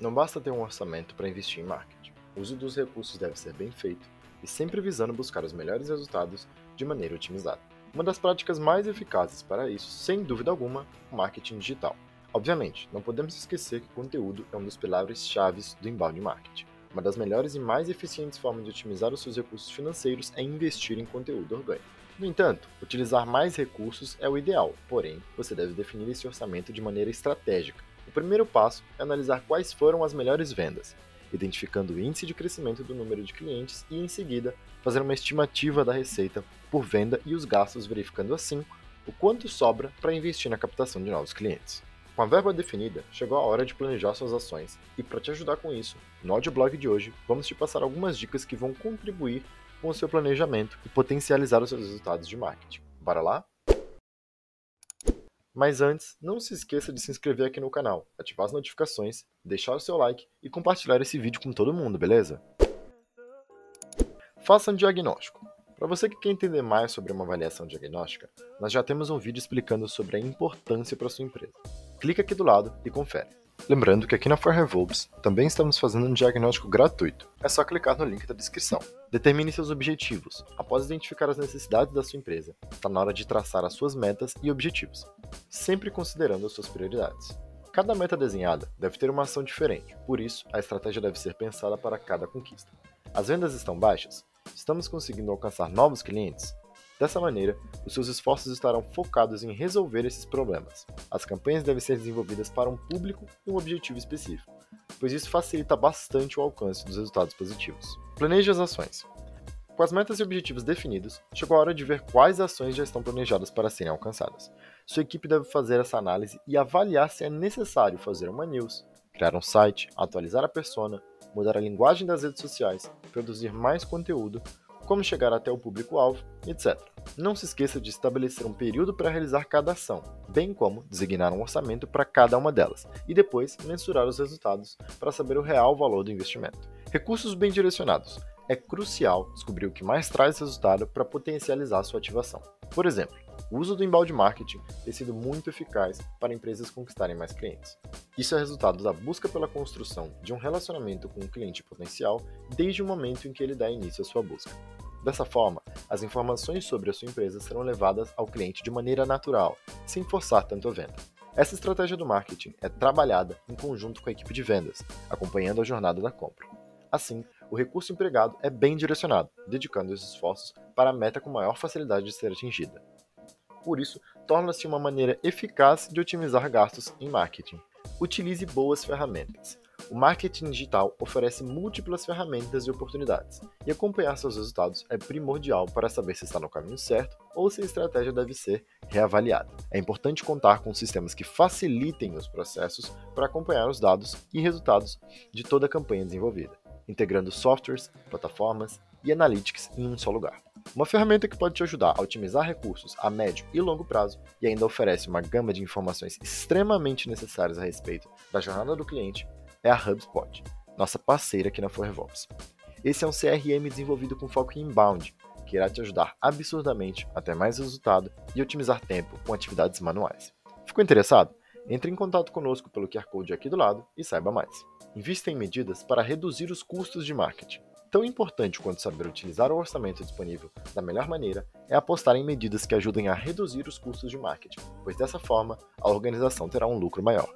Não basta ter um orçamento para investir em marketing. O uso dos recursos deve ser bem feito e sempre visando buscar os melhores resultados de maneira otimizada. Uma das práticas mais eficazes para isso, sem dúvida alguma, o marketing digital. Obviamente, não podemos esquecer que conteúdo é um dos pilares chaves do inbound marketing. Uma das melhores e mais eficientes formas de otimizar os seus recursos financeiros é investir em conteúdo orgânico. No entanto, utilizar mais recursos é o ideal, porém, você deve definir esse orçamento de maneira estratégica. O primeiro passo é analisar quais foram as melhores vendas, identificando o índice de crescimento do número de clientes e, em seguida, fazer uma estimativa da receita por venda e os gastos, verificando assim o quanto sobra para investir na captação de novos clientes. Com a verba definida, chegou a hora de planejar suas ações, e para te ajudar com isso, no audioblog de hoje vamos te passar algumas dicas que vão contribuir com o seu planejamento e potencializar os seus resultados de marketing. Bora lá? Mas antes, não se esqueça de se inscrever aqui no canal, ativar as notificações, deixar o seu like e compartilhar esse vídeo com todo mundo, beleza? Faça um diagnóstico. Para você que quer entender mais sobre uma avaliação diagnóstica, nós já temos um vídeo explicando sobre a importância para sua empresa. Clica aqui do lado e confere. Lembrando que aqui na ForRevolves também estamos fazendo um diagnóstico gratuito. É só clicar no link da descrição. Determine seus objetivos. Após identificar as necessidades da sua empresa, está na hora de traçar as suas metas e objetivos, sempre considerando as suas prioridades. Cada meta desenhada deve ter uma ação diferente, por isso a estratégia deve ser pensada para cada conquista. As vendas estão baixas? Estamos conseguindo alcançar novos clientes? Dessa maneira, os seus esforços estarão focados em resolver esses problemas. As campanhas devem ser desenvolvidas para um público e um objetivo específico, pois isso facilita bastante o alcance dos resultados positivos. Planeje as ações. Com as metas e objetivos definidos, chegou a hora de ver quais ações já estão planejadas para serem alcançadas. Sua equipe deve fazer essa análise e avaliar se é necessário fazer uma news, criar um site, atualizar a persona, mudar a linguagem das redes sociais, produzir mais conteúdo como chegar até o público-alvo, etc. Não se esqueça de estabelecer um período para realizar cada ação, bem como designar um orçamento para cada uma delas, e depois mensurar os resultados para saber o real valor do investimento. Recursos bem direcionados. É crucial descobrir o que mais traz resultado para potencializar sua ativação. Por exemplo, o uso do embalde marketing tem sido muito eficaz para empresas conquistarem mais clientes. Isso é resultado da busca pela construção de um relacionamento com um cliente potencial desde o momento em que ele dá início à sua busca. Dessa forma, as informações sobre a sua empresa serão levadas ao cliente de maneira natural, sem forçar tanto a venda. Essa estratégia do marketing é trabalhada em conjunto com a equipe de vendas, acompanhando a jornada da compra. Assim, o recurso empregado é bem direcionado, dedicando os esforços para a meta com maior facilidade de ser atingida por isso, torna-se uma maneira eficaz de otimizar gastos em marketing. Utilize boas ferramentas. O marketing digital oferece múltiplas ferramentas e oportunidades, e acompanhar seus resultados é primordial para saber se está no caminho certo ou se a estratégia deve ser reavaliada. É importante contar com sistemas que facilitem os processos para acompanhar os dados e resultados de toda a campanha desenvolvida, integrando softwares, plataformas e analytics em um só lugar. Uma ferramenta que pode te ajudar a otimizar recursos a médio e longo prazo e ainda oferece uma gama de informações extremamente necessárias a respeito da jornada do cliente é a HubSpot, nossa parceira aqui na ForRevolves. Esse é um CRM desenvolvido com foco em inbound, que irá te ajudar absurdamente a ter mais resultado e otimizar tempo com atividades manuais. Ficou interessado? Entre em contato conosco pelo QR Code aqui do lado e saiba mais. Invista em medidas para reduzir os custos de marketing. Tão importante quanto saber utilizar o orçamento disponível da melhor maneira é apostar em medidas que ajudem a reduzir os custos de marketing, pois dessa forma a organização terá um lucro maior.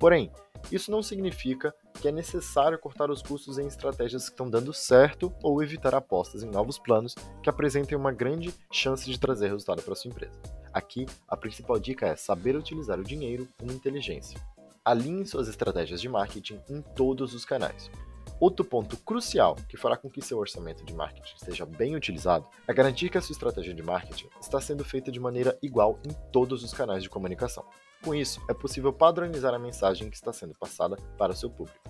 Porém, isso não significa que é necessário cortar os custos em estratégias que estão dando certo ou evitar apostas em novos planos que apresentem uma grande chance de trazer resultado para sua empresa. Aqui, a principal dica é saber utilizar o dinheiro com inteligência. Alinhe suas estratégias de marketing em todos os canais. Outro ponto crucial que fará com que seu orçamento de marketing seja bem utilizado é garantir que a sua estratégia de marketing está sendo feita de maneira igual em todos os canais de comunicação. Com isso, é possível padronizar a mensagem que está sendo passada para o seu público.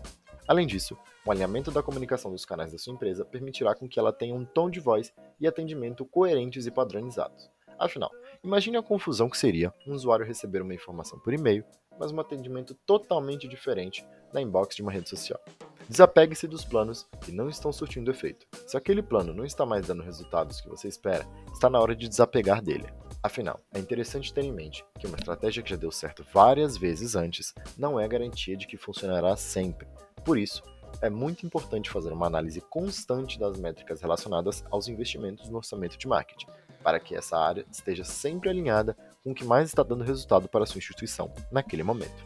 Além disso, o alinhamento da comunicação dos canais da sua empresa permitirá com que ela tenha um tom de voz e atendimento coerentes e padronizados. Afinal, imagine a confusão que seria um usuário receber uma informação por e-mail, mas um atendimento totalmente diferente na inbox de uma rede social. Desapegue-se dos planos que não estão surtindo efeito. Se aquele plano não está mais dando resultados que você espera, está na hora de desapegar dele. Afinal, é interessante ter em mente que uma estratégia que já deu certo várias vezes antes não é garantia de que funcionará sempre. Por isso, é muito importante fazer uma análise constante das métricas relacionadas aos investimentos no orçamento de marketing, para que essa área esteja sempre alinhada com o que mais está dando resultado para a sua instituição naquele momento.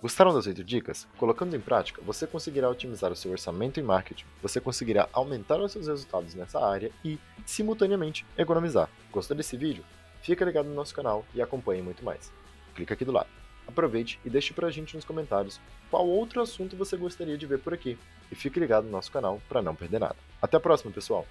Gostaram das 8 dicas? Colocando em prática, você conseguirá otimizar o seu orçamento em marketing, você conseguirá aumentar os seus resultados nessa área e, simultaneamente, economizar. Gostou desse vídeo? Fica ligado no nosso canal e acompanhe muito mais. Clica aqui do lado. Aproveite e deixe pra gente nos comentários qual outro assunto você gostaria de ver por aqui. E fique ligado no nosso canal para não perder nada. Até a próxima, pessoal!